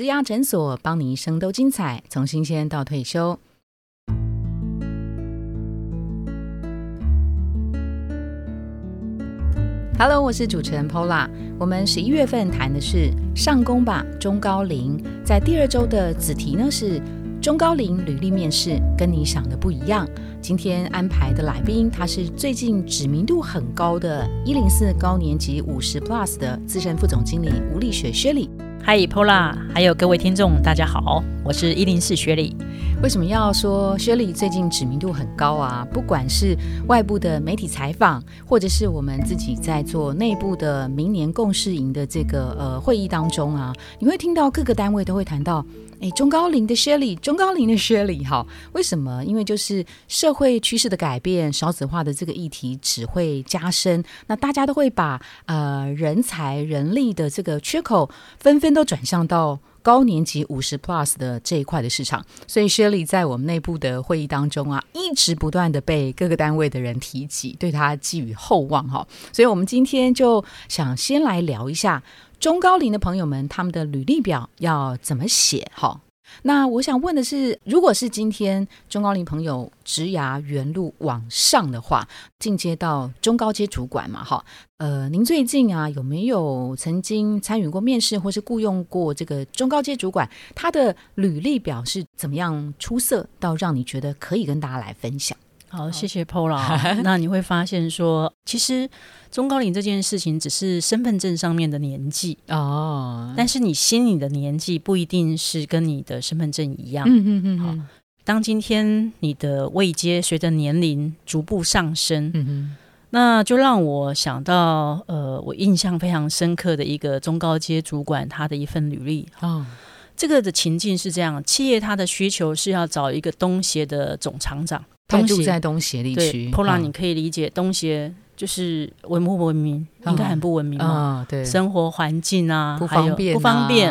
植牙诊所，帮你一生都精彩，从新鲜到退休。Hello，我是主持人 Pola。我们十一月份谈的是上工吧中高龄，在第二周的子题呢是中高龄履历面试，跟你想的不一样。今天安排的来宾，他是最近知名度很高的一零四高年级五十 Plus 的资深副总经理吴丽雪薛里。嗨，Pola，还有各位听众，大家好，我是一零四薛里。为什么要说薛里最近知名度很高啊？不管是外部的媒体采访，或者是我们自己在做内部的明年共事营的这个呃会议当中啊，你会听到各个单位都会谈到。哎，中高龄的薛里，中高龄的薛里，哈，为什么？因为就是社会趋势的改变，少子化的这个议题只会加深，那大家都会把呃人才、人力的这个缺口，纷纷都转向到高年级五十 plus 的这一块的市场。所以 Shirley 在我们内部的会议当中啊，一直不断的被各个单位的人提及，对他寄予厚望哈。所以我们今天就想先来聊一下。中高龄的朋友们，他们的履历表要怎么写？哈，那我想问的是，如果是今天中高龄朋友职涯原路往上的话，进阶到中高阶主管嘛？哈，呃，您最近啊有没有曾经参与过面试，或是雇佣过这个中高阶主管？他的履历表是怎么样出色到让你觉得可以跟大家来分享？好，谢谢 Pola。那你会发现说，其实中高龄这件事情只是身份证上面的年纪哦，但是你心里的年纪不一定是跟你的身份证一样。嗯嗯嗯。好，当今天你的位阶随着年龄逐步上升，嗯哼，那就让我想到，呃，我印象非常深刻的一个中高阶主管他的一份履历啊。这个的情境是这样：企业它的需求是要找一个东协的总厂长。他住在东协地区，Pola，你可以理解东协就是文不文明，应该很不文明嘛。对，生活环境啊，不方便，不方便。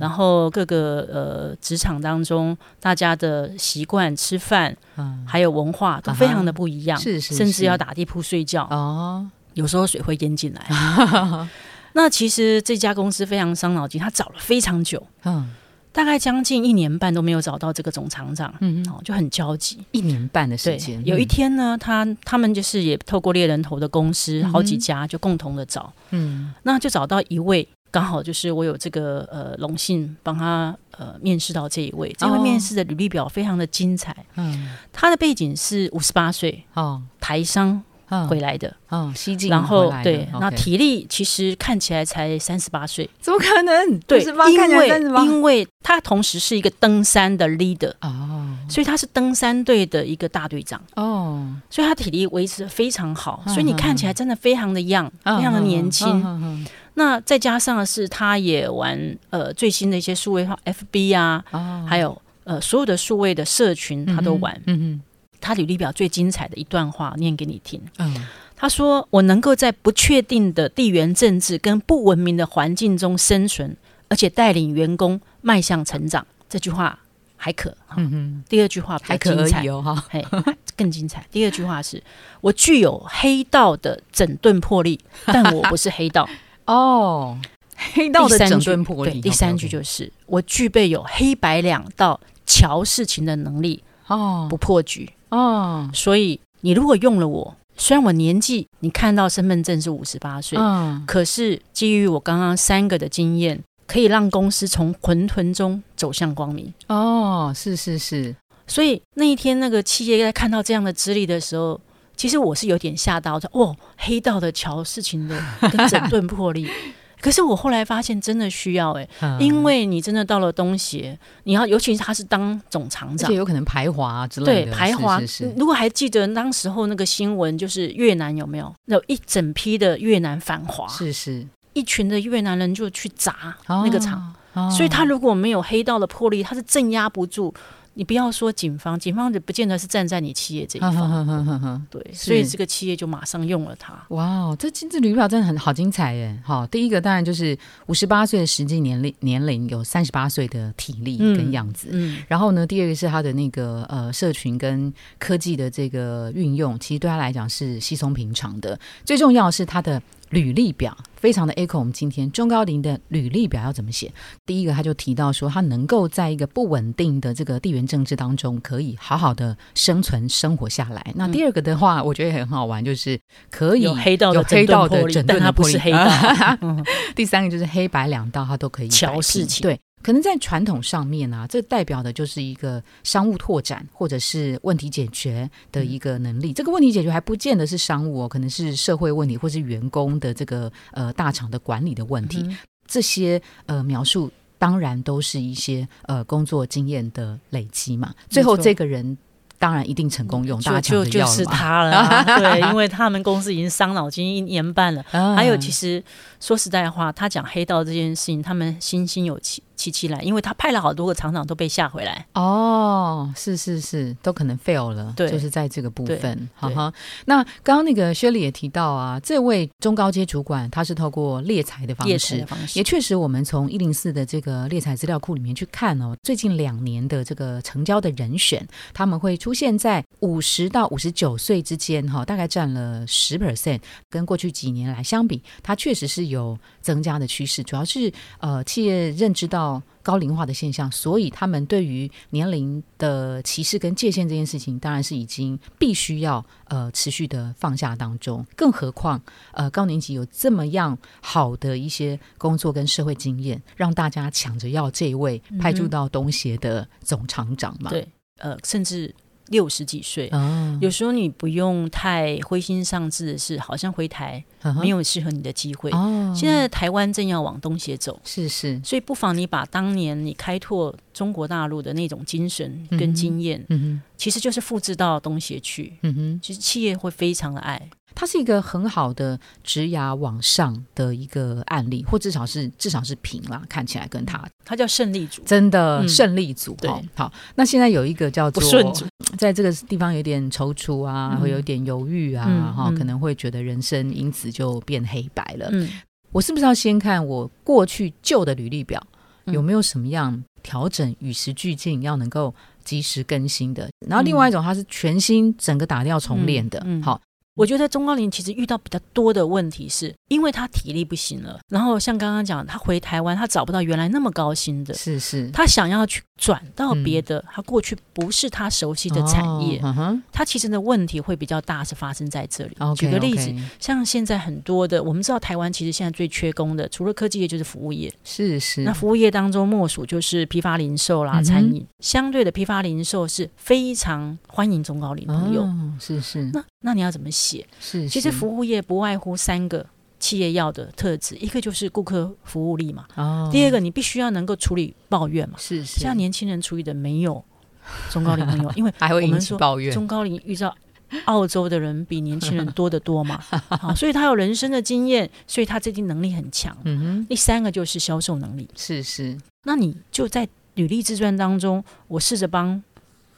然后各个呃职场当中，大家的习惯、吃饭，还有文化都非常的不一样。是是，甚至要打地铺睡觉哦。有时候水会淹进来。那其实这家公司非常伤脑筋，他找了非常久。嗯。大概将近一年半都没有找到这个总厂长，嗯哦，就很焦急。一年半的时间，有一天呢，他他们就是也透过猎人头的公司，好几家就共同的找，嗯，那就找到一位，刚好就是我有这个呃荣幸帮他呃面试到这一位，这位面试的履历表非常的精彩，嗯，他的背景是五十八岁，哦，台商。回来的，嗯，西进，然后对，那体力其实看起来才三十八岁，怎么可能？对，因为因为他同时是一个登山的 leader 哦，所以他是登山队的一个大队长。哦，所以他体力维持的非常好，所以你看起来真的非常的 young，非常的年轻。那再加上是他也玩呃最新的一些数位化 FB 啊，还有呃所有的数位的社群他都玩，嗯嗯。他履历表最精彩的一段话，念给你听。嗯，他说：“我能够在不确定的地缘政治跟不文明的环境中生存，而且带领员工迈向成长。”这句话还可。嗯哼。第二句话还可以哦，哈，嘿，更精彩。第二句话是：“我具有黑道的整顿魄力，但我不是黑道。”哦，黑道的整顿魄力。第三句就是：“我具备有黑白两道瞧事情的能力。”哦，不破局。哦，所以你如果用了我，虽然我年纪你看到身份证是五十八岁，嗯，可是基于我刚刚三个的经验，可以让公司从混沌中走向光明。哦，是是是，所以那一天那个企业在看到这样的资历的时候，其实我是有点吓到，说哦，黑道的瞧事情的跟整顿魄力。可是我后来发现，真的需要哎，因为你真的到了东协，你要尤其是他是当总厂长，有可能排华之类的。对，排华。如果还记得当时候那个新闻，就是越南有没有有一整批的越南反华？是是，一群的越南人就去砸那个厂，所以他如果没有黑道的魄力，他是镇压不住。你不要说警方，警方也不见得是站在你企业这一方，对，所以这个企业就马上用了它。哇，这金字履表真的很好精彩耶！好，第一个当然就是五十八岁的实际年龄，年龄有三十八岁的体力跟样子。嗯，然后呢，第二个是他的那个呃社群跟科技的这个运用，其实对他来讲是稀松平常的。最重要的是他的履历表非常的 echo。我们今天中高龄的履历表要怎么写？第一个，他就提到说，他能够在一个不稳定的这个地缘政治当中，可以好好的生存生活下来。那第二个的话，我觉得也很好玩，就是可以有黑道的黑道的整顿，他不是黑道。第三个就是黑白两道，他都可以调事情。对。可能在传统上面啊，这代表的就是一个商务拓展或者是问题解决的一个能力。这个问题解决还不见得是商务哦，可能是社会问题或是员工的这个呃大厂的管理的问题。这些呃描述当然都是一些呃工作经验的累积嘛。最后这个人当然一定成功用，大家就就是他了。对，因为他们公司已经伤脑筋一年半了。还有，其实说实在话，他讲黑道这件事情，他们心心有戚。七七来，因为他派了好多个厂长都被吓回来。哦，是是是，都可能 fail 了。对，就是在这个部分。哈哈。那刚刚那个薛丽也提到啊，这位中高阶主管他是透过猎才的方式，也确实，我们从一零四的这个猎才资料库里面去看哦，最近两年的这个成交的人选，他们会出现在五十到五十九岁之间，哈，大概占了十 percent，跟过去几年来相比，它确实是有增加的趋势，主要是呃企业认知到。高龄化的现象，所以他们对于年龄的歧视跟界限这件事情，当然是已经必须要呃持续的放下当中。更何况呃高年级有这么样好的一些工作跟社会经验，让大家抢着要这一位派驻到东协的总厂长嘛？对，呃，甚至。六十几岁，有时候你不用太灰心丧志的是，好像回台没有适合你的机会。现在台湾正要往东斜走，是是，所以不妨你把当年你开拓中国大陆的那种精神跟经验，嗯其实就是复制到东协去。嗯哼，其实企业会非常的爱。它是一个很好的直牙往上的一个案例，或至少是至少是平啦，看起来跟他，他叫胜利组，真的胜利组。对，好，那现在有一个叫做在这个地方有点踌躇啊，会有点犹豫啊，哈，可能会觉得人生因此就变黑白了。嗯，我是不是要先看我过去旧的履历表有没有什么样调整，与时俱进，要能够及时更新的？然后另外一种，它是全新整个打掉重练的，好。我觉得中高龄其实遇到比较多的问题，是因为他体力不行了。然后像刚刚讲，他回台湾，他找不到原来那么高薪的，是是，他想要去转到别的，他过去不是他熟悉的产业，他其实的问题会比较大，是发生在这里。举个例子，像现在很多的，我们知道台湾其实现在最缺工的，除了科技业就是服务业，是是。那服务业当中，莫属就是批发零售啦、餐饮。相对的，批发零售是非常欢迎中高龄朋友，是是。那那你要怎么写？是，其实服务业不外乎三个企业要的特质，一个就是顾客服务力嘛。哦。第二个，你必须要能够处理抱怨嘛。是是。像年轻人处理的没有中高龄朋友，因为还会引起抱怨。中高龄遇到澳洲的人比年轻人多得多嘛。啊，所以他有人生的经验，所以他这定能力很强。嗯哼。第三个就是销售能力。是是。那你就在履历自传当中，我试着帮。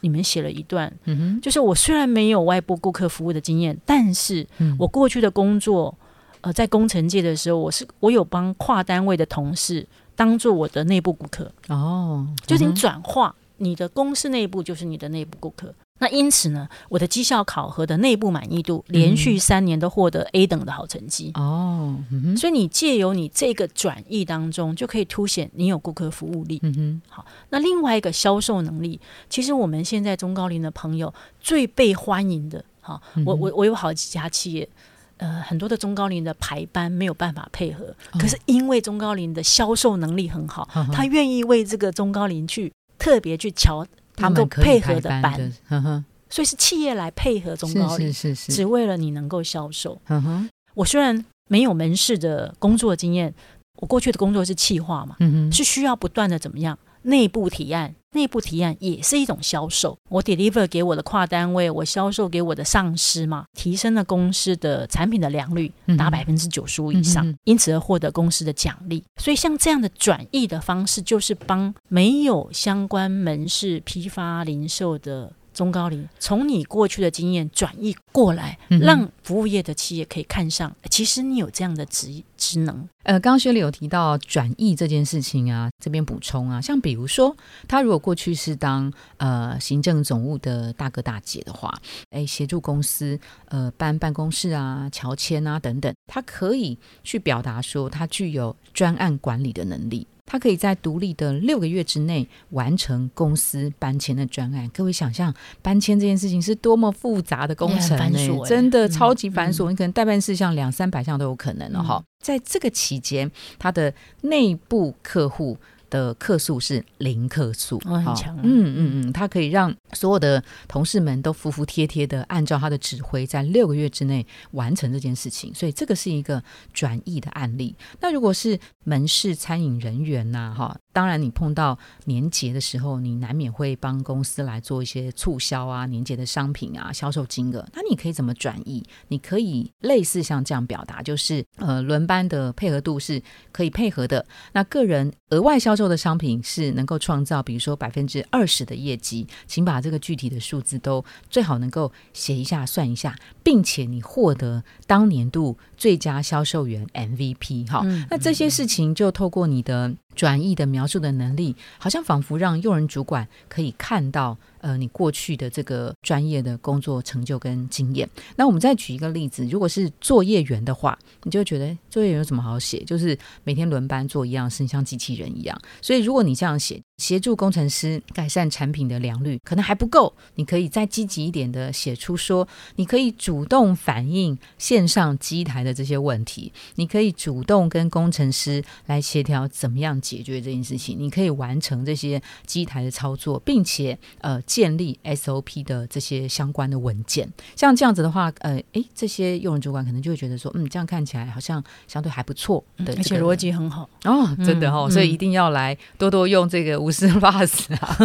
你们写了一段，嗯哼就是我虽然没有外部顾客服务的经验，但是我过去的工作，呃，在工程界的时候，我是我有帮跨单位的同事当做我的内部顾客哦，就是你转化你的公司内部就是你的内部顾客。那因此呢，我的绩效考核的内部满意度连续三年都获得 A 等的好成绩哦，所以你借由你这个转译当中，就可以凸显你有顾客服务力。嗯哼，好，那另外一个销售能力，其实我们现在中高龄的朋友最被欢迎的，好，我我我有好几家企业，呃，很多的中高龄的排班没有办法配合，可是因为中高龄的销售能力很好，他愿意为这个中高龄去特别去瞧。能够配合的班，所以是企业来配合中高龄，是是是，只为了你能够销售。我虽然没有门市的工作经验，我过去的工作是企划嘛，是需要不断的怎么样？内部提案，内部提案也是一种销售。我 deliver 给我的跨单位，我销售给我的上司嘛，提升了公司的产品的良率达百分之九十五以上，因此而获得公司的奖励。所以像这样的转译的方式，就是帮没有相关门市批发零售的。中高龄，从你过去的经验转移过来，让服务业的企业可以看上，其实你有这样的职职能。呃，刚刚薛丽有提到转移这件事情啊，这边补充啊，像比如说，他如果过去是当呃行政总务的大哥大姐的话，哎，协助公司呃搬办公室啊、乔迁啊等等，他可以去表达说他具有专案管理的能力。他可以在独立的六个月之内完成公司搬迁的专案。各位想象，搬迁这件事情是多么复杂的工程呢？真的超级繁琐，你可能代办事项两三百项都有可能了哈。在这个期间，他的内部客户。的客数是零克数，很强。嗯嗯嗯，他可以让所有的同事们都服服帖帖的按照他的指挥，在六个月之内完成这件事情。所以这个是一个转译的案例。那如果是门市餐饮人员呐，哈，当然你碰到年节的时候，你难免会帮公司来做一些促销啊，年节的商品啊，销售金额。那你可以怎么转译？你可以类似像这样表达，就是呃，轮班的配合度是可以配合的。那个人额外销。售的商品是能够创造，比如说百分之二十的业绩，请把这个具体的数字都最好能够写一下、算一下，并且你获得当年度最佳销售员 MVP 哈，那这些事情就透过你的转译的描述的能力，好像仿佛让用人主管可以看到。呃，你过去的这个专业的工作成就跟经验，那我们再举一个例子，如果是作业员的话，你就觉得作业员有什么好写？就是每天轮班做一样事，像机器人一样。所以如果你这样写。协助工程师改善产品的良率可能还不够，你可以再积极一点的写出说，你可以主动反映线上机台的这些问题，你可以主动跟工程师来协调怎么样解决这件事情，你可以完成这些机台的操作，并且呃建立 SOP 的这些相关的文件。像这样子的话，呃，诶，这些用人主管可能就会觉得说，嗯，这样看起来好像相对还不错的，而且逻辑很好哦，真的哦，所以一定要来多多用这个。不是 pass 啊！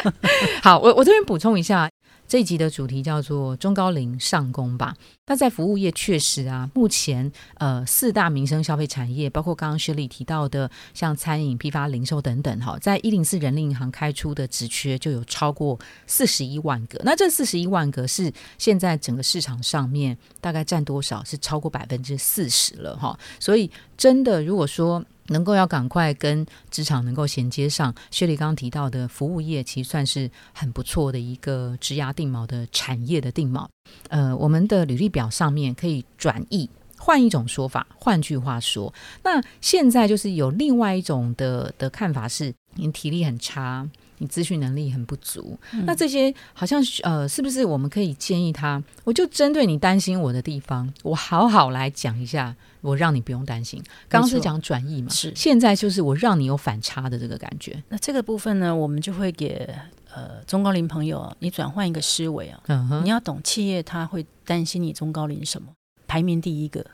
好，我我这边补充一下，这一集的主题叫做中高龄上工吧。那在服务业确实啊，目前呃四大民生消费产业，包括刚刚薛丽提到的，像餐饮、批发、零售等等，哈，在一零四人力银行开出的职缺就有超过四十一万个。那这四十一万个是现在整个市场上面大概占多少？是超过百分之四十了，哈。所以真的，如果说能够要赶快跟职场能够衔接上，薛丽刚刚提到的服务业，其实算是很不错的一个职涯定锚的产业的定锚。呃，我们的履历表上面可以转译，换一种说法，换句话说，那现在就是有另外一种的的看法是，你体力很差。你资讯能力很不足，那这些好像呃，是不是我们可以建议他？我就针对你担心我的地方，我好好来讲一下，我让你不用担心。刚刚是讲转移嘛，是现在就是我让你有反差的这个感觉。那这个部分呢，我们就会给呃中高龄朋友，你转换一个思维啊，你要懂企业他会担心你中高龄什么？排名第一个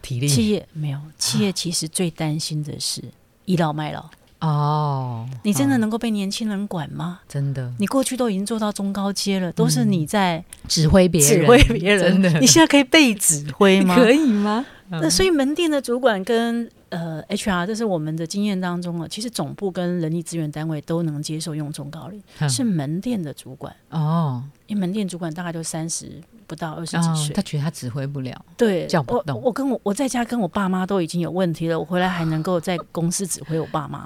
体力，企业没有，企业其实最担心的是倚老卖老。哦，你真的能够被年轻人管吗？真的，你过去都已经做到中高阶了，都是你在指挥别人，指挥别人。真的，你现在可以被指挥吗？可以吗？那所以门店的主管跟呃 HR，这是我们的经验当中啊，其实总部跟人力资源单位都能接受用中高龄，是门店的主管哦，因为门店主管大概就三十。不到二十几岁，他觉得他指挥不了，对，叫不动。我跟我我在家跟我爸妈都已经有问题了，我回来还能够在公司指挥我爸妈，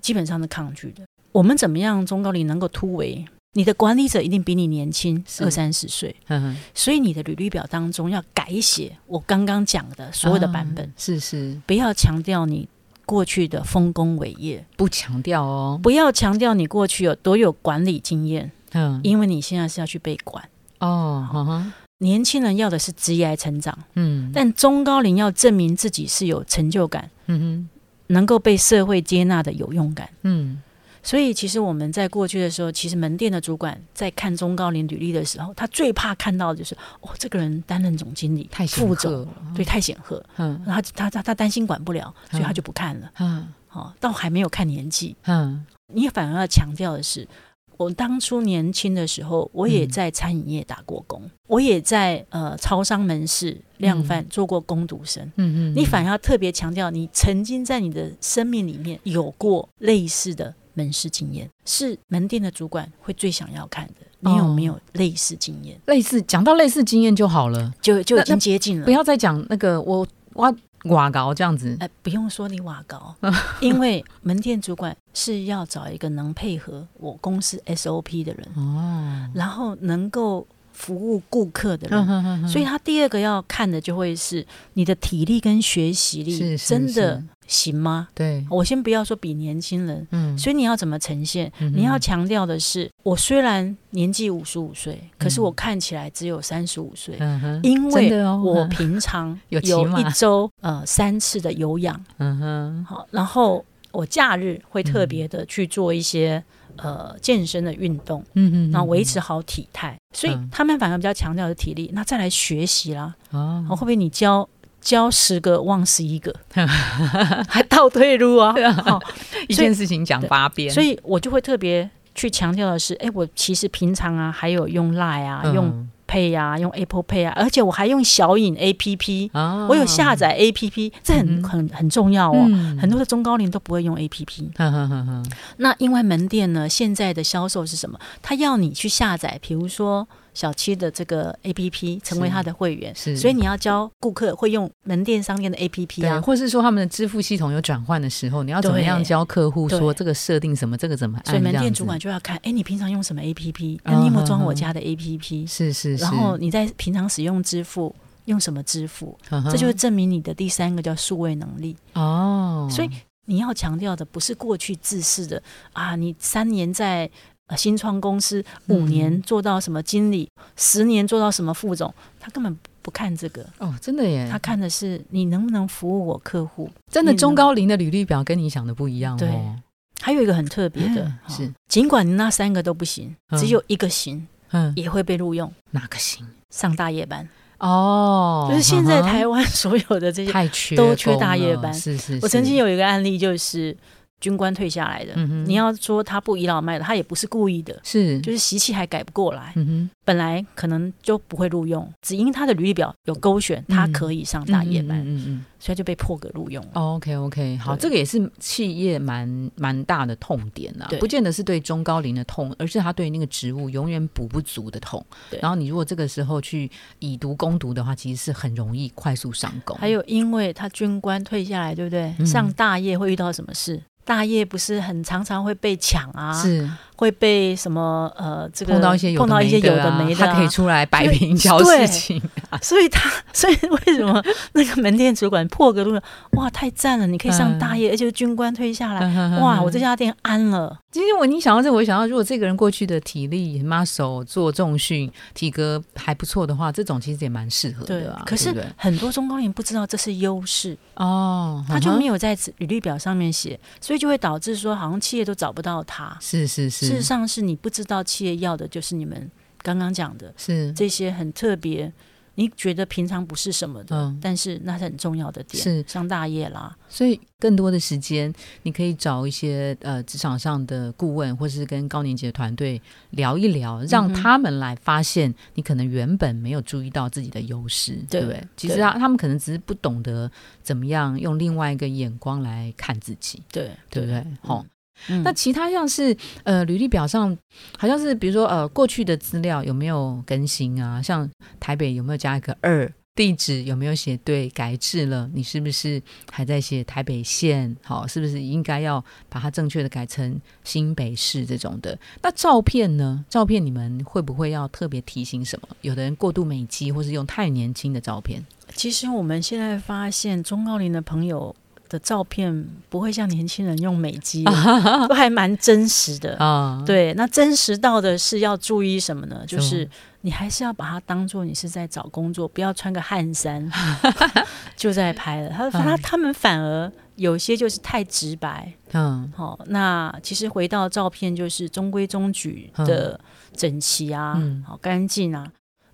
基本上是抗拒的。我们怎么样中高龄能够突围？你的管理者一定比你年轻二三十岁，所以你的履历表当中要改写我刚刚讲的所有的版本，是是，不要强调你过去的丰功伟业，不强调哦，不要强调你过去有多有管理经验，嗯，因为你现在是要去被管。哦，年轻人要的是职业成长，嗯，但中高龄要证明自己是有成就感，嗯哼，能够被社会接纳的有用感，嗯，所以其实我们在过去的时候，其实门店的主管在看中高龄履历的时候，他最怕看到的就是，哦，这个人担任总经理，太负责，对，太显赫，嗯，然后他他他担心管不了，所以他就不看了，嗯，好，倒还没有看年纪，嗯，你反而要强调的是。我当初年轻的时候，我也在餐饮业打过工，我也在呃超商门市量贩做过工读生。嗯嗯，你反而要特别强调，你曾经在你的生命里面有过类似的门市经验，是门店的主管会最想要看的。你有没有类似经验？类似讲到类似经验就好了，就就已经接近了。不要再讲那个我挖瓦高这样子。哎，不用说你瓦高，因为门店主管是要找一个能配合我公司 SOP 的人哦，然后能够。服务顾客的人，所以他第二个要看的就会是你的体力跟学习力真的行吗？对，我先不要说比年轻人，嗯，所以你要怎么呈现？你要强调的是，我虽然年纪五十五岁，可是我看起来只有三十五岁，嗯因为我平常 有一周呃三次的有氧，嗯哼，好，然后我假日会特别的去做一些。呃，健身的运动，嗯嗯，然后维持好体态，所以他们反而比较强调的体力。那再来学习啦，哦，会不会你教教十个忘十一个，还倒退路啊？一件事情讲八遍，所以我就会特别去强调的是，哎，我其实平常啊，还有用 Line 啊，用。Pay 呀，用 Apple Pay 啊，而且我还用小影 A P P，我有下载 A P P，这很很很重要哦。很多的中高龄都不会用 A P P。那因为门店呢，现在的销售是什么？他要你去下载，比如说。小七的这个 A P P 成为他的会员，是，所以你要教顾客会用门店商店的 A P P 啊，或是说他们的支付系统有转换的时候，你要怎么样教客户说这个设定什么，这个怎么按？所以门店主管就要看，哎，你平常用什么 A P P？你有没有装我家的 A P P？是是，然后你在平常使用支付用什么支付？这就是证明你的第三个叫数位能力哦。所以你要强调的不是过去自视的啊，你三年在。呃，新创公司五年做到什么经理，十年做到什么副总，他根本不看这个哦，真的耶，他看的是你能不能服务我客户。真的，中高龄的履历表跟你想的不一样。对，还有一个很特别的是，尽管你那三个都不行，只有一个行，嗯，也会被录用。哪个行？上大夜班哦，就是现在台湾 所有的这些，都缺大夜班。是是，我曾经有一个案例就是。军官退下来的，你要说他不倚老卖老，他也不是故意的，是就是习气还改不过来。本来可能就不会录用，只因他的履历表有勾选，他可以上大夜班，嗯嗯，所以就被破格录用。OK OK，好，这个也是企业蛮蛮大的痛点啊，不见得是对中高龄的痛，而是他对那个职务永远补不足的痛。然后你如果这个时候去以毒攻毒的话，其实是很容易快速上钩。还有，因为他军官退下来，对不对？上大夜会遇到什么事？大业不是很常常会被抢啊，是。会被什么呃这个碰到一些碰到一些有的没的，他可以出来摆平小事情，所以他所以为什么那个门店主管破格路哇太赞了，你可以上大业，而且军官推下来，哇我这家店安了。今天我你想到这，我想到如果这个人过去的体力 muscle 做重训，体格还不错的话，这种其实也蛮适合的啊。可是很多中高龄不知道这是优势哦，他就没有在履历表上面写，所以就会导致说好像企业都找不到他。是是是，事实上是你不知道企业要的就是你们刚刚讲的，是这些很特别。你觉得平常不是什么的，但是那是很重要的点，是上大业啦。所以更多的时间，你可以找一些呃职场上的顾问，或是跟高年级的团队聊一聊，让他们来发现你可能原本没有注意到自己的优势，对不对？其实他他们可能只是不懂得怎么样用另外一个眼光来看自己，对对不对？好。那其他像是呃，履历表上好像是比如说呃，过去的资料有没有更新啊？像台北有没有加一个二？地址有没有写对？改制了？你是不是还在写台北县？好，是不是应该要把它正确的改成新北市这种的？那照片呢？照片你们会不会要特别提醒什么？有的人过度美肌，或是用太年轻的照片。其实我们现在发现中高龄的朋友。的照片不会像年轻人用美肌，都还蛮真实的啊。对，那真实到的是要注意什么呢？就是你还是要把它当做你是在找工作，不要穿个汗衫 就在拍了。他他他们反而有些就是太直白。嗯，好，那其实回到照片就是中规中矩的整齐啊，好干净啊。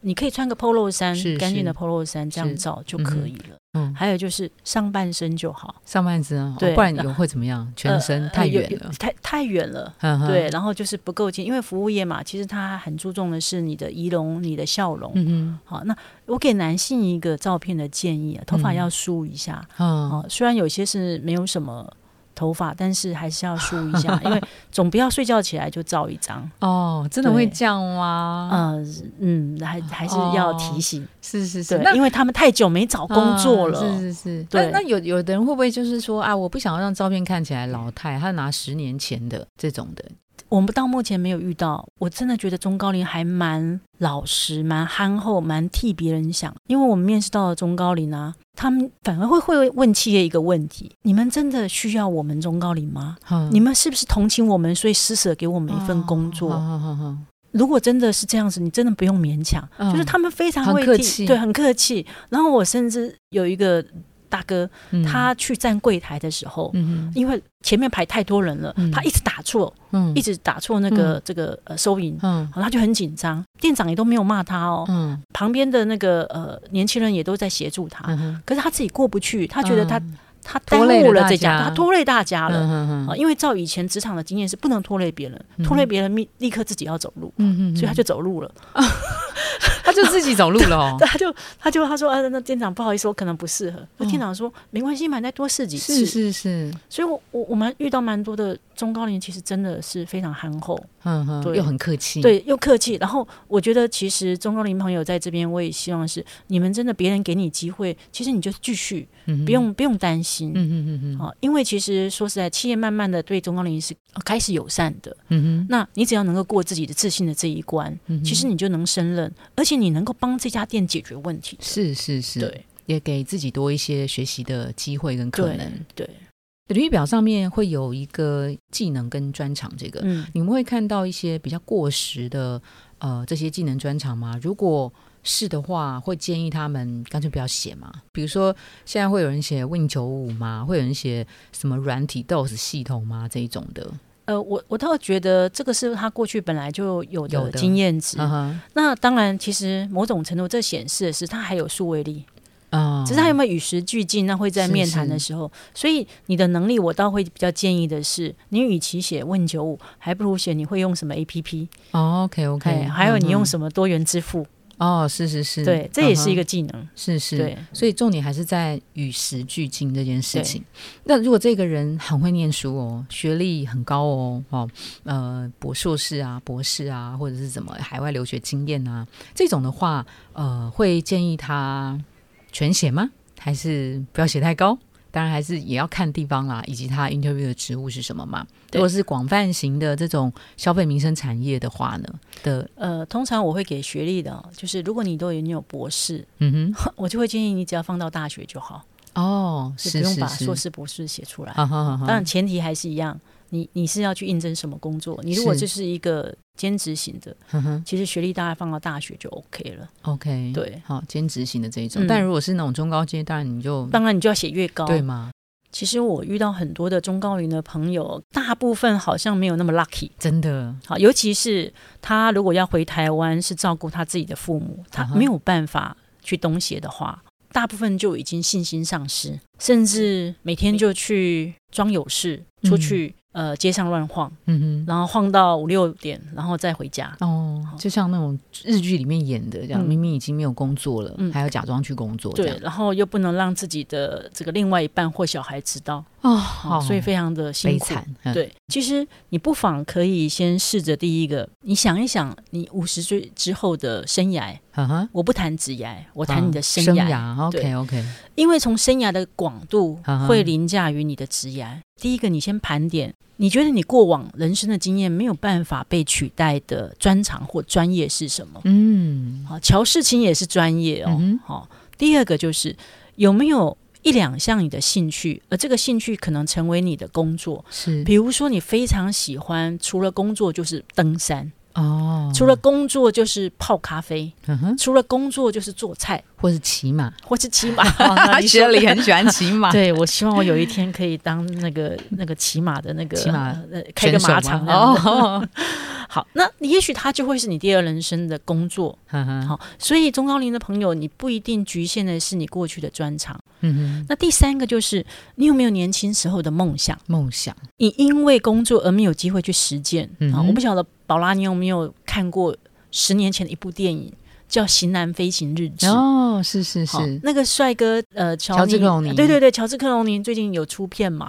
你可以穿个 polo 衫，干净的 polo 衫这样照就可以了。嗯，还有就是上半身就好，上半身，对，不然你会怎么样？全身太远了，太太远了。对，然后就是不够近，因为服务业嘛，其实他很注重的是你的仪容、你的笑容。嗯嗯。好，那我给男性一个照片的建议啊，头发要梳一下。嗯。虽然有些是没有什么。头发，但是还是要梳一下，因为总不要睡觉起来就照一张哦。真的会这样吗？嗯嗯，还还是要提醒，是是是，因为他们太久没找工作了，是是是。对，那有有的人会不会就是说啊，我不想要让照片看起来老态，他拿十年前的这种的。我们到目前没有遇到，我真的觉得中高龄还蛮老实、蛮憨厚、蛮替别人想。因为我们面试到了中高龄啊，他们反而会会问企业一个问题：你们真的需要我们中高龄吗？你们是不是同情我们，所以施舍给我们一份工作？如果真的是这样子，你真的不用勉强，就是他们非常客气，对，很客气。然后我甚至有一个。大哥，他去站柜台的时候，因为前面排太多人了，他一直打错，一直打错那个这个呃收银，他就很紧张。店长也都没有骂他哦，旁边的那个呃年轻人也都在协助他，可是他自己过不去，他觉得他。他耽误了这家，他拖累大家了啊！因为照以前职场的经验是不能拖累别人，拖累别人立立刻自己要走路，所以他就走路了，他就自己走路了。他就他就他说啊，那店长不好意思，我可能不适合。那店长说没关系嘛，再多试几次。是是是，所以我我我们遇到蛮多的中高龄，其实真的是非常憨厚，嗯哼，又很客气，对，又客气。然后我觉得其实中高龄朋友在这边，我也希望是你们真的别人给你机会，其实你就继续，不用不用担心。心，嗯嗯嗯嗯，好，因为其实说实在，企业慢慢的对中高龄是开始友善的，嗯哼，那你只要能够过自己的自信的这一关，其实你就能胜任，而且你能够帮这家店解决问题，是是是，对，也给自己多一些学习的机会跟可能，对。履历表上面会有一个技能跟专长，这个，嗯，你们会看到一些比较过时的呃这些技能专长吗？如果是的话，会建议他们干脆不要写嘛。比如说，现在会有人写 Win 九五吗？会有人写什么软体 DOS 系统吗？这一种的。呃，我我倒觉得这个是他过去本来就有的经验值。那当然，其实某种程度这显示的是他还有数位力啊。只是他有没有与时俱进？那会在面谈的时候。所以你的能力，我倒会比较建议的是，你与其写 Win 九五，还不如写你会用什么 APP。哦，OK OK。还有你用什么多元支付。哦，是是是，对，这也是一个技能，是是，对，所以重点还是在与时俱进这件事情。那如果这个人很会念书哦，学历很高哦，哦，呃，博硕士啊，博士啊，或者是怎么海外留学经验啊，这种的话，呃，会建议他全写吗？还是不要写太高？当然还是也要看地方啦，以及他 interview 的职务是什么嘛。如果是广泛型的这种消费民生产业的话呢，的呃，通常我会给学历的，就是如果你都有你有博士，嗯哼，我就会建议你只要放到大学就好哦，是不用把硕士博士写出来。当然前提还是一样。你你是要去应征什么工作？你如果这是一个兼职型的，其实学历大概放到大学就 OK 了。OK，对，好，兼职型的这一种。但如果是那种中高阶，当然你就当然你就要写越高，对吗？其实我遇到很多的中高龄的朋友，大部分好像没有那么 lucky，真的。好，尤其是他如果要回台湾是照顾他自己的父母，他没有办法去东协的话，大部分就已经信心丧失，甚至每天就去装有事出去。呃，街上乱晃，嗯哼，然后晃到五六点，然后再回家。哦，就像那种日剧里面演的这样，明明已经没有工作了，还要假装去工作。对，然后又不能让自己的这个另外一半或小孩知道。哦，所以非常的辛苦。对，其实你不妨可以先试着第一个，你想一想，你五十岁之后的生涯。我不谈职涯，我谈你的生涯。OK OK，因为从生涯的广度会凌驾于你的职涯。第一个，你先盘点，你觉得你过往人生的经验没有办法被取代的专长或专业是什么？嗯，好，乔世清也是专业哦。好，第二个就是有没有一两项你的兴趣，而这个兴趣可能成为你的工作。是，比如说你非常喜欢，除了工作就是登山。哦，除了工作就是泡咖啡，除了工作就是做菜，或是骑马，或是骑马。学 里很喜欢骑马，对我希望我有一天可以当那个那个骑马的那个骑马呃开个马场哦。好，那也许他就会是你第二人生的工作。好，所以中高龄的朋友，你不一定局限的是你过去的专长。嗯哼。那第三个就是你有没有年轻时候的梦想？梦想，你因为工作而没有机会去实践。啊，我不晓得。宝拉，你有没有看过十年前的一部电影，叫《型男飞行日志》？哦，是是是，那个帅哥，呃，乔治克隆尼，对对对，乔治克隆尼最近有出片嘛？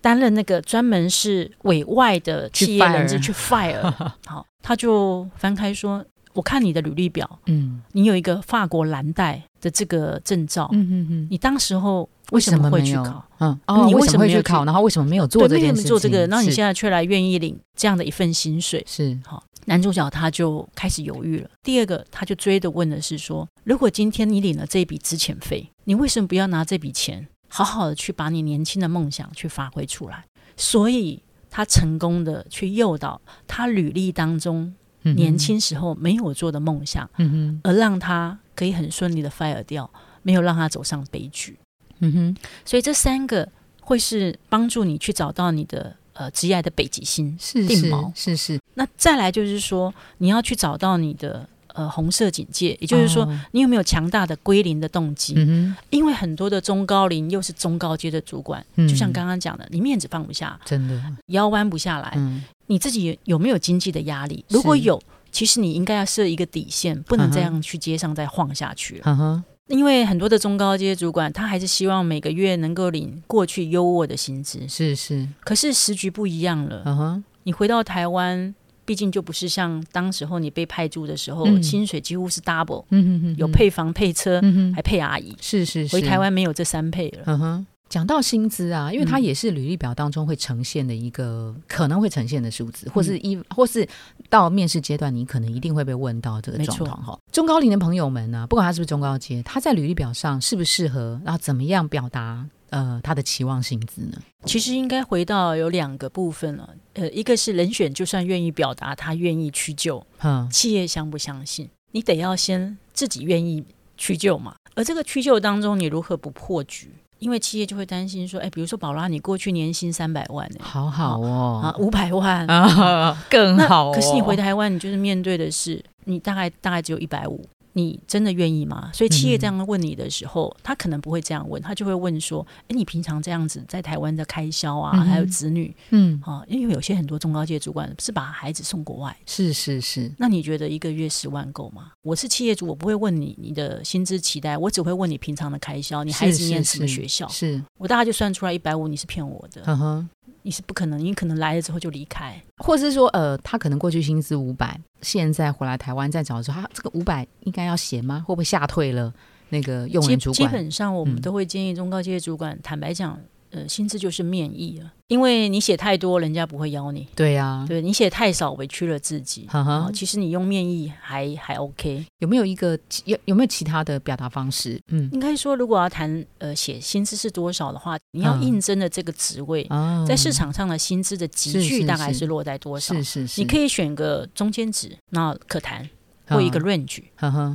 担任那个专门是委外的企业人士去 fire。好，他就翻开说：“我看你的履历表，嗯，你有一个法国蓝带的这个证照，嗯嗯嗯，你当时候为什么会去考？嗯，哦，你为什么会去考？然后为什么没有做这件事？做这个，然后你现在却来愿意领这样的一份薪水？是好。”男主角他就开始犹豫了。第二个，他就追着问的是说：如果今天你领了这一笔资遣费，你为什么不要拿这笔钱好好的去把你年轻的梦想去发挥出来？所以，他成功的去诱导他履历当中年轻时候没有做的梦想，嗯而让他可以很顺利的 fire 掉，没有让他走上悲剧。嗯哼，所以这三个会是帮助你去找到你的。呃，职业的北极星是定锚，是是。那再来就是说，你要去找到你的呃红色警戒，也就是说，你有没有强大的归零的动机？嗯因为很多的中高龄又是中高阶的主管，就像刚刚讲的，你面子放不下，真的腰弯不下来。嗯，你自己有没有经济的压力？如果有，其实你应该要设一个底线，不能这样去街上再晃下去。嗯哼。因为很多的中高阶主管，他还是希望每个月能够领过去优渥的薪资。是是，可是时局不一样了。嗯哼，你回到台湾，毕竟就不是像当时候你被派驻的时候，薪水几乎是 double。嗯哼有配房配车，还配阿姨。是是是，回台湾没有这三配了。嗯哼。讲到薪资啊，因为它也是履历表当中会呈现的一个可能会呈现的数字，或是一或是到面试阶段，你可能一定会被问到这个状况哈。中高龄的朋友们呢，不管他是不是中高阶，他在履历表上适不适合，然后怎么样表达呃他的期望薪资呢？其实应该回到有两个部分了，呃，一个是人选就算愿意表达他愿意屈就，嗯，企业相不相信？你得要先自己愿意屈就嘛。而这个屈就当中，你如何不破局？因为企业就会担心说，哎，比如说宝拉，你过去年薪三百万，好好哦，啊，五百万啊 更好。可是你回台湾，你就是面对的是，你大概大概只有一百五。你真的愿意吗？所以企业这样问你的时候，他可能不会这样问，他就会问说：“哎，你平常这样子在台湾的开销啊，还有子女，嗯，啊，因为有些很多中高阶主管是把孩子送国外，是是是。那你觉得一个月十万够吗？我是企业主，我不会问你你的薪资期待，我只会问你平常的开销，你孩子念什么学校？是我大概就算出来一百五，你是骗我的。嗯哼。你是不可能，你可能来了之后就离开，或者是说，呃，他可能过去薪资五百，现在回来台湾再找的时候，他这个五百应该要写吗？会不会吓退了那个用人主管？基本上，我们都会建议中高阶主管，坦白讲。呃，薪资就是面议了，因为你写太多，人家不会邀你。对呀，对你写太少，委屈了自己。其实你用面议还还 OK。有没有一个有有没有其他的表达方式？嗯，应该说，如果要谈呃写薪资是多少的话，你要应征的这个职位，在市场上的薪资的集聚大概是落在多少？是是是，你可以选个中间值，那可谈或一个 range。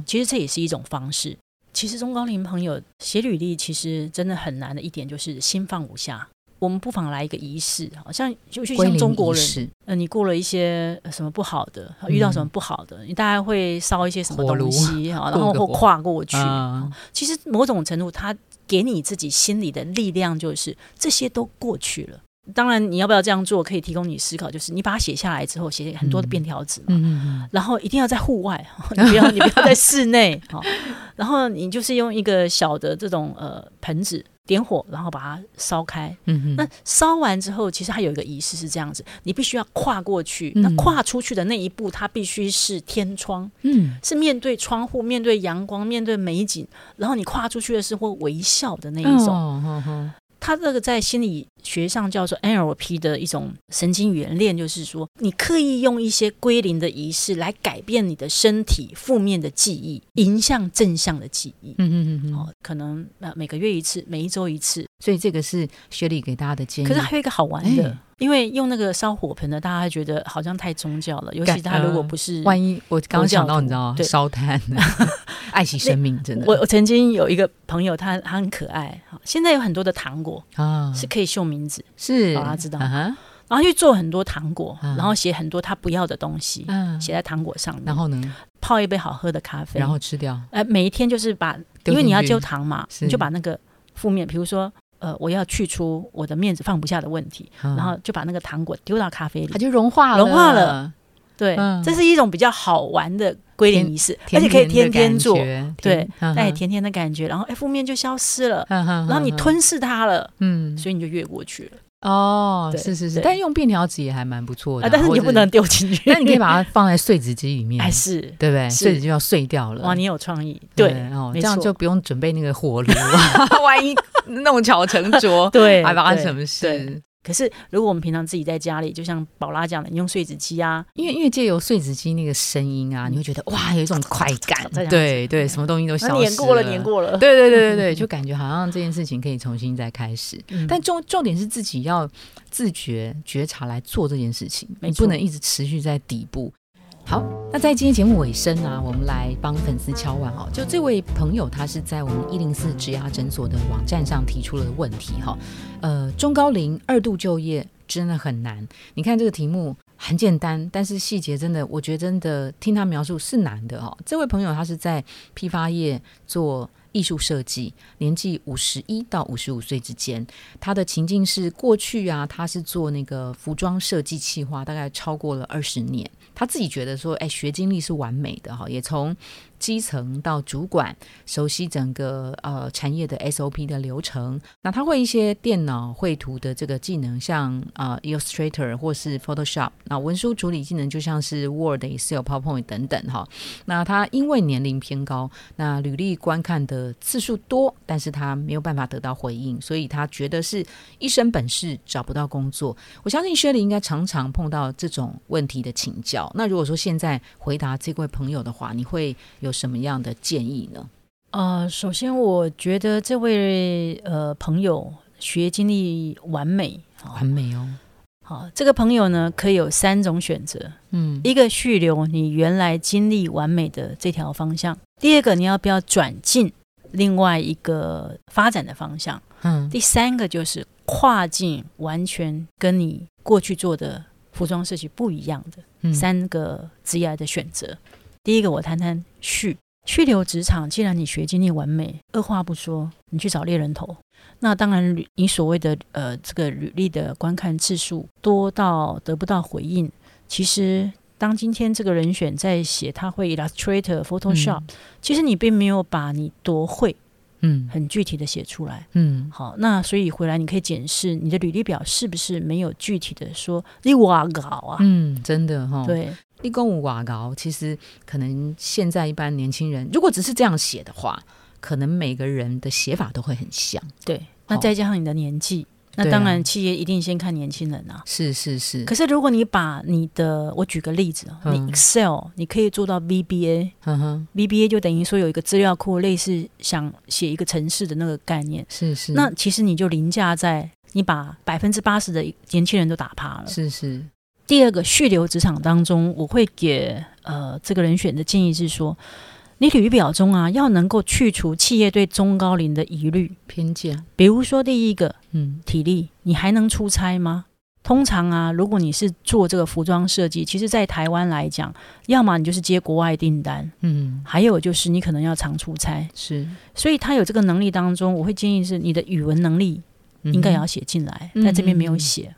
其实这也是一种方式。其实中高龄朋友写履历，其实真的很难的一点就是心放不下。我们不妨来一个仪式，好像就就像中国人，呃，你过了一些什么不好的，遇到什么不好的，你大概会烧一些什么东西啊，然后或跨过去。其实某种程度，他给你自己心里的力量，就是这些都过去了。当然，你要不要这样做，可以提供你思考。就是你把它写下来之后，写很多的便条纸嘛，然后一定要在户外，你不要你不要在室内好，然后你就是用一个小的这种呃盆子点火，然后把它烧开。嗯那烧完之后，其实它有一个仪式是这样子：你必须要跨过去。那跨出去的那一步，它必须是天窗，嗯，是面对窗户、面对阳光、面对美景。然后你跨出去的是会微笑的那一种。他这个在心理学上叫做 NLP 的一种神经元链，就是说，你刻意用一些归零的仪式来改变你的身体负面的记忆，迎向正向的记忆。嗯嗯嗯哦，可能呃每个月一次，每一周一次。所以这个是学理给大家的建议。可是还有一个好玩的，因为用那个烧火盆的，大家觉得好像太宗教了。尤其他如果不是，万一我刚刚想到，你知道吗？烧炭，爱惜生命，真的。我我曾经有一个朋友，他他很可爱。现在有很多的糖果啊，是可以秀名字，是大家知道。然后去做很多糖果，然后写很多他不要的东西，嗯写在糖果上面。然后呢，泡一杯好喝的咖啡，然后吃掉。哎，每一天就是把，因为你要揪糖嘛，你就把那个负面，比如说。呃，我要去除我的面子放不下的问题，然后就把那个糖果丢到咖啡里，它就融化了，融化了。对，这是一种比较好玩的归零仪式，而且可以天天做，对，带甜甜的感觉，然后哎，负面就消失了，然后你吞噬它了，嗯，所以你就越过去了。哦，是是是，但用便条纸也还蛮不错的，但是你不能丢进去，那你可以把它放在碎纸机里面，还是对不对？碎纸就要碎掉了。哇，你有创意，对哦，这样就不用准备那个火炉 万一弄巧成拙，对，还发生什么事？可是，如果我们平常自己在家里，就像宝拉讲的，你用碎纸机啊，因为因为借由碎纸机那个声音啊，你会觉得哇，有一种快感，对对，什么东西都消失了，粘过了，粘过了，对对对对对，就感觉好像这件事情可以重新再开始。但重重点是自己要自觉觉察来做这件事情，你不能一直持续在底部。好，那在今天节目尾声啊，我们来帮粉丝敲完哈。就这位朋友，他是在我们一零四植牙诊所的网站上提出了问题哈。呃，中高龄二度就业真的很难。你看这个题目很简单，但是细节真的，我觉得真的听他描述是难的哦。这位朋友他是在批发业做。艺术设计，年纪五十一到五十五岁之间，他的情境是过去啊，他是做那个服装设计企划，大概超过了二十年。他自己觉得说，哎，学经历是完美的哈，也从。基层到主管，熟悉整个呃产业的 SOP 的流程。那他会一些电脑绘图的这个技能，像啊 Illustrator 或是 Photoshop。那文书处理技能就像是 Word、Excel、PowerPoint 等等哈。那他因为年龄偏高，那履历观看的次数多，但是他没有办法得到回应，所以他觉得是一身本事找不到工作。我相信薛 y 应该常常碰到这种问题的请教。那如果说现在回答这位朋友的话，你会有？什么样的建议呢？呃，首先我觉得这位呃朋友学经历完美，完美哦。好，这个朋友呢可以有三种选择，嗯，一个续留你原来经历完美的这条方向，第二个你要不要转进另外一个发展的方向，嗯，第三个就是跨境完全跟你过去做的服装设计不一样的三个职业的选择。第一个，我谈谈续去留职场。既然你学经历完美，二话不说，你去找猎人头。那当然，你所谓的呃这个履历的观看次数多到得不到回应。其实，当今天这个人选在写他会 Illustrator、Photoshop，其实你并没有把你多会，嗯，很具体的写出来。嗯，好，那所以回来你可以检视你的履历表是不是没有具体的说你哇搞啊？嗯，真的哈，对。立功五瓦高，其实可能现在一般年轻人如果只是这样写的话，可能每个人的写法都会很像。对，那再加上你的年纪，那当然企业一定先看年轻人啊。是是是。可是如果你把你的，我举个例子，你 Excel 你可以做到 VBA，VBA 就等于说有一个资料库，类似想写一个城市的那个概念。是是。那其实你就凌驾在你把百分之八十的年轻人都打趴了。是是。第二个续留职场当中，我会给呃这个人选的建议是说，你履历表中啊要能够去除企业对中高龄的疑虑偏见。比如说第一个，嗯，体力，你还能出差吗？通常啊，如果你是做这个服装设计，其实在台湾来讲，要么你就是接国外订单，嗯，还有就是你可能要常出差，是。所以他有这个能力当中，我会建议是你的语文能力应该也要写进来，但这边没有写，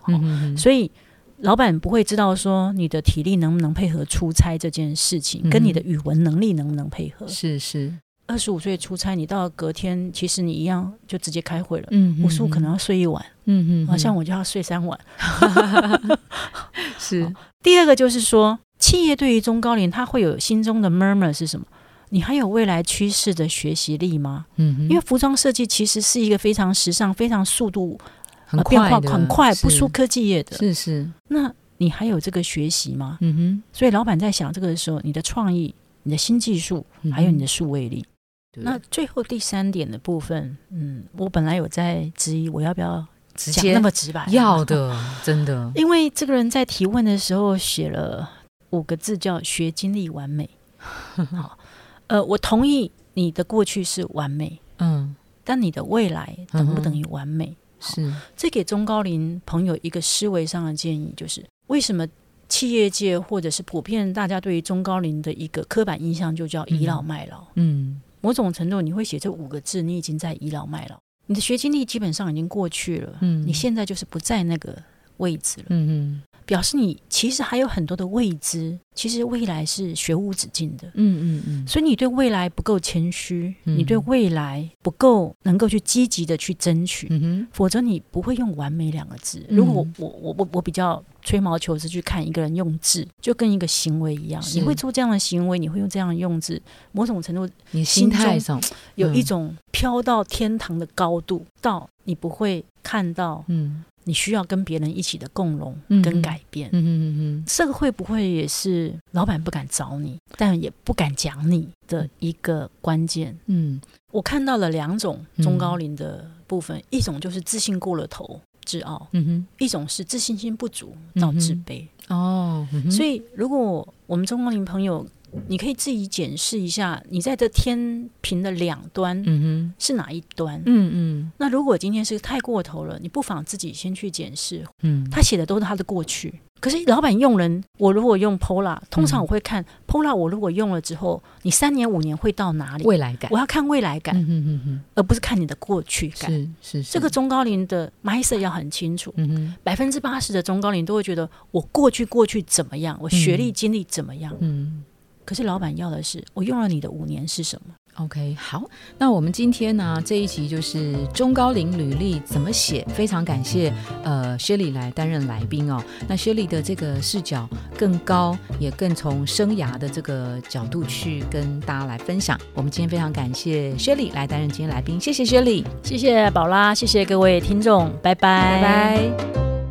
所以。老板不会知道说你的体力能不能配合出差这件事情，跟你的语文能力能不能配合。是是，二十五岁出差，你到隔天其实你一样就直接开会了。嗯，五十五可能要睡一晚。嗯嗯，好像我就要睡三晚。是。第二个就是说，企业对于中高龄，他会有心中的 murmur 是什么？你还有未来趋势的学习力吗？嗯，因为服装设计其实是一个非常时尚、非常速度。变化很快，不输科技业的。是是，那你还有这个学习吗？嗯哼。所以老板在想这个的时候，你的创意、你的新技术，还有你的数位力。那最后第三点的部分，嗯，我本来有在质疑，我要不要直接那么直白？要的，真的。因为这个人在提问的时候写了五个字，叫“学经历完美”。好，呃，我同意你的过去是完美，嗯，但你的未来等不等于完美？是，这给中高龄朋友一个思维上的建议，就是为什么企业界或者是普遍大家对于中高龄的一个刻板印象就叫倚老卖老？嗯，某种程度你会写这五个字，你已经在倚老卖老，你的学经历基本上已经过去了，嗯，你现在就是不在那个位置了。嗯嗯。表示你其实还有很多的未知，其实未来是学无止境的。嗯嗯嗯，所以你对未来不够谦虚，你对未来不够能够去积极的去争取，否则你不会用完美两个字。如果我我我我比较吹毛求疵去看一个人用字，就跟一个行为一样，你会做这样的行为，你会用这样的用字，某种程度你心态上有一种飘到天堂的高度，到你不会看到嗯。你需要跟别人一起的共荣跟改变。嗯嗯嗯社会不会也是老板不敢找你，但也不敢讲你的一个关键。嗯，我看到了两种中高龄的部分，一种就是自信过了头，自傲；嗯哼，一种是自信心不足到自卑。哦，所以如果我们中高龄朋友。你可以自己检视一下，你在这天平的两端，嗯哼，是哪一端？嗯嗯。那如果今天是太过头了，你不妨自己先去检视。嗯，他写的都是他的过去。可是老板用人，我如果用 Pola，通常我会看 Pola，我如果用了之后，你三年五年会到哪里？未来感，我要看未来感，嗯嗯嗯而不是看你的过去感。是是，这个中高龄的 mindset 要很清楚。嗯哼，百分之八十的中高龄都会觉得我过去过去怎么样，我学历经历怎么样？嗯。可是老板要的是我用了你的五年是什么？OK，好，那我们今天呢这一集就是中高龄履历怎么写，非常感谢呃薛礼来担任来宾哦。那薛礼的这个视角更高，也更从生涯的这个角度去跟大家来分享。我们今天非常感谢薛礼来担任今天来宾，谢谢薛礼，谢谢宝拉，谢谢各位听众，拜拜，拜拜。